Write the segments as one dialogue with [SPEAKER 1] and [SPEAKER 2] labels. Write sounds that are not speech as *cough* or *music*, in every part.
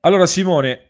[SPEAKER 1] Allora Simone,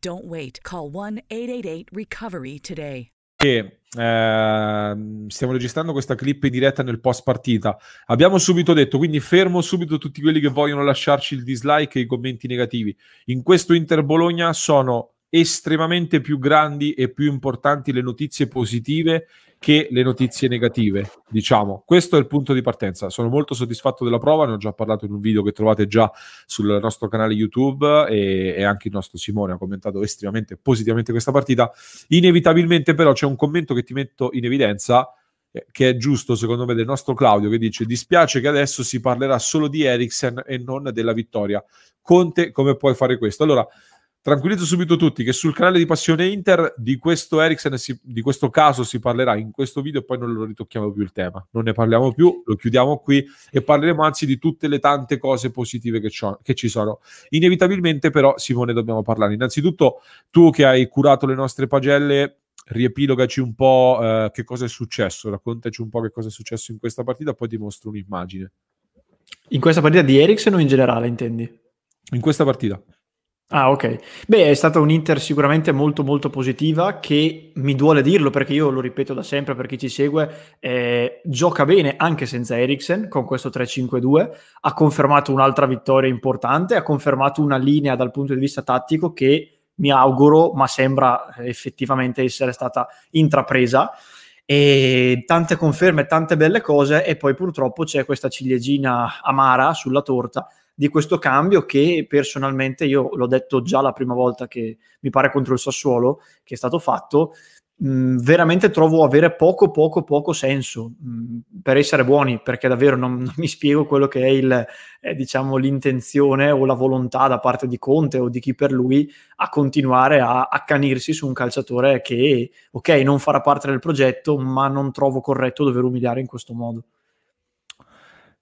[SPEAKER 2] Don't wait. Call 1-888-RECOVERY today.
[SPEAKER 1] E, eh, stiamo registrando questa clip in diretta nel post partita. Abbiamo subito detto, quindi fermo subito tutti quelli che vogliono lasciarci il dislike e i commenti negativi. In questo Inter Bologna sono estremamente più grandi e più importanti le notizie positive che le notizie negative, diciamo. Questo è il punto di partenza. Sono molto soddisfatto della prova, ne ho già parlato in un video che trovate già sul nostro canale YouTube e, e anche il nostro Simone ha commentato estremamente positivamente questa partita. Inevitabilmente però c'è un commento che ti metto in evidenza eh, che è giusto secondo me del nostro Claudio che dice dispiace che adesso si parlerà solo di Eriksen e non della vittoria. Conte come puoi fare questo? Allora Tranquillizzo subito tutti che sul canale di Passione Inter di questo si, di questo caso si parlerà in questo video e poi non lo ritocchiamo più il tema. Non ne parliamo più, lo chiudiamo qui e parleremo anzi di tutte le tante cose positive che, che ci sono. Inevitabilmente però Simone dobbiamo parlare. Innanzitutto tu che hai curato le nostre pagelle riepilogaci un po' eh, che cosa è successo, raccontaci un po' che cosa è successo in questa partita, poi ti mostro un'immagine.
[SPEAKER 3] In questa partita di Eriksen o in generale intendi?
[SPEAKER 1] In questa partita.
[SPEAKER 3] Ah, ok. Beh, è stata un'Inter sicuramente molto molto positiva che mi duole dirlo perché io lo ripeto da sempre per chi ci segue, eh, gioca bene anche senza Eriksen con questo 3-5-2, ha confermato un'altra vittoria importante, ha confermato una linea dal punto di vista tattico che mi auguro, ma sembra effettivamente essere stata intrapresa e tante conferme, tante belle cose e poi purtroppo c'è questa ciliegina amara sulla torta di questo cambio che personalmente io l'ho detto già la prima volta che mi pare contro il Sassuolo che è stato fatto mh, veramente trovo avere poco poco poco senso mh, per essere buoni perché davvero non, non mi spiego quello che è il eh, diciamo l'intenzione o la volontà da parte di Conte o di chi per lui a continuare a accanirsi su un calciatore che ok non farà parte del progetto ma non trovo corretto dover umiliare in questo modo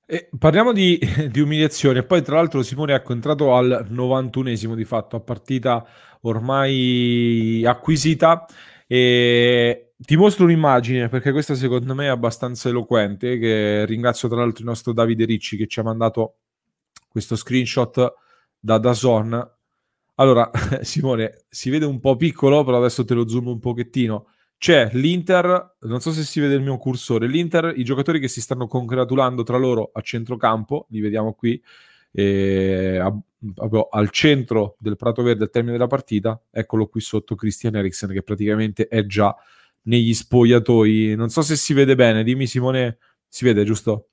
[SPEAKER 1] e parliamo di, *laughs* di, umiliazione. Poi, tra l'altro, Simone è entrato al 91esimo di fatto, a partita ormai acquisita. E ti mostro un'immagine perché questa secondo me è abbastanza eloquente. Che ringrazio tra l'altro il nostro Davide Ricci che ci ha mandato questo screenshot da Dazon. Allora, *laughs* Simone, si vede un po' piccolo, però adesso te lo zoom un pochettino c'è l'Inter, non so se si vede il mio cursore, l'Inter, i giocatori che si stanno congratulando tra loro a centrocampo, li vediamo qui, eh, a, proprio al centro del Prato Verde al termine della partita, eccolo qui sotto Christian Eriksen che praticamente è già negli spogliatoi, non so se si vede bene, dimmi Simone, si vede giusto?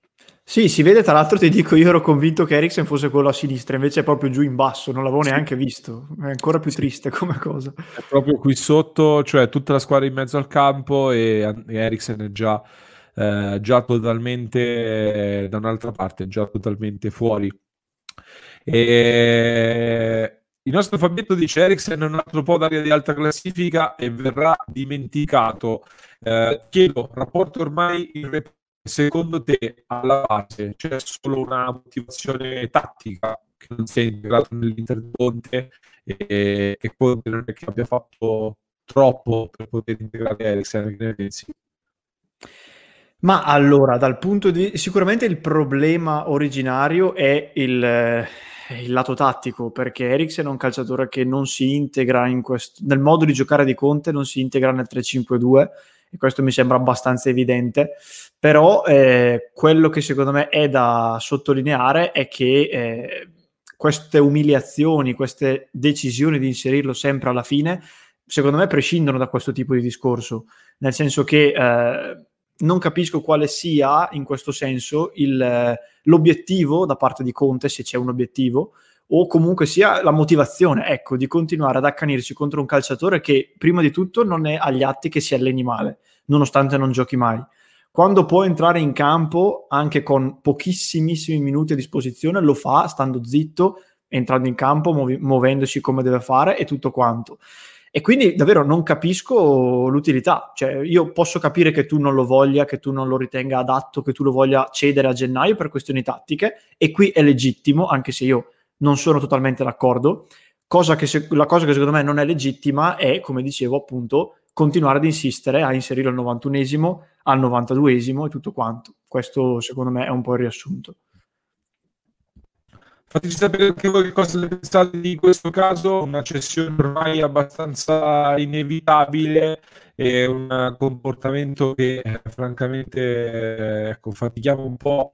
[SPEAKER 3] Sì, si vede, tra l'altro ti dico, io ero convinto che Eriksen fosse quello a sinistra, invece è proprio giù in basso, non l'avevo sì. neanche visto, è ancora più triste come cosa.
[SPEAKER 1] È proprio qui sotto, cioè tutta la squadra in mezzo al campo e, e Eriksen è già, eh, già totalmente eh, da un'altra parte, già totalmente fuori. E... Il nostro Fabietto dice Eriksen è un altro po' d'aria di alta classifica e verrà dimenticato. Eh, chiedo, rapporto ormai in report secondo te alla base c'è solo una motivazione tattica che non si è nell'Inter Conte e che Conte non è che abbia fatto troppo per poter integrare Eriksen che ne pensi?
[SPEAKER 3] Ma allora, dal punto di sicuramente il problema originario è il, il lato tattico, perché Eriksen è un calciatore che non si integra in questo, nel modo di giocare di Conte, non si integra nel 3-5-2 e questo mi sembra abbastanza evidente, però eh, quello che secondo me è da sottolineare è che eh, queste umiliazioni, queste decisioni di inserirlo sempre alla fine, secondo me prescindono da questo tipo di discorso, nel senso che eh, non capisco quale sia in questo senso il, l'obiettivo da parte di Conte, se c'è un obiettivo, o comunque sia la motivazione, ecco, di continuare ad accanirsi contro un calciatore che prima di tutto non è agli atti che si alleni male, nonostante non giochi mai. Quando può entrare in campo anche con pochissimissimi minuti a disposizione, lo fa stando zitto, entrando in campo, muovi- muovendosi come deve fare e tutto quanto. E quindi davvero non capisco l'utilità. Cioè, io posso capire che tu non lo voglia, che tu non lo ritenga adatto, che tu lo voglia cedere a gennaio per questioni tattiche, e qui è legittimo, anche se io non sono totalmente d'accordo. Cosa che se, la cosa che secondo me non è legittima è, come dicevo, appunto, continuare ad insistere a inserire al 91esimo, al 92esimo e tutto quanto. Questo secondo me è un po' il riassunto.
[SPEAKER 1] Fateci sapere anche voi che cosa ne pensate di questo caso, una cessione ormai abbastanza inevitabile e un comportamento che eh, francamente eh, ecco, fatichiamo un po'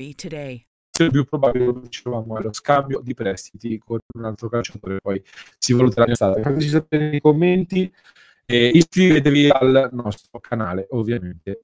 [SPEAKER 2] today.
[SPEAKER 1] Il più probabile, come dicevamo, è lo scambio di prestiti con un altro calciatore, poi si valuterà in estate. Fateci sapere nei commenti e iscrivetevi al nostro canale, ovviamente.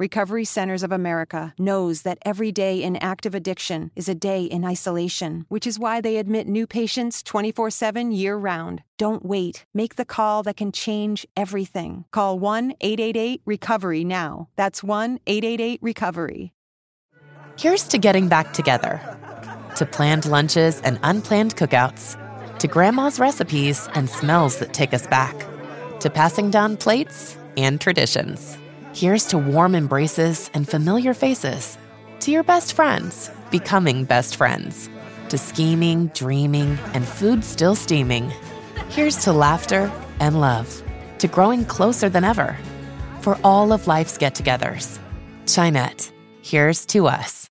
[SPEAKER 4] Recovery Centers of America knows that every day in active addiction is a day in isolation, which is why they admit new patients 24 7 year round. Don't wait. Make the call that can change everything. Call 1 888 Recovery now. That's 1 888 Recovery.
[SPEAKER 5] Here's to getting back together to planned lunches and unplanned cookouts, to grandma's recipes and smells that take us back, to passing down plates and traditions. Here's to warm embraces and familiar faces, to your best friends becoming best friends, to scheming, dreaming, and food still steaming. Here's to laughter and love, to growing closer than ever. For all of life's get togethers, Chinet, here's to us.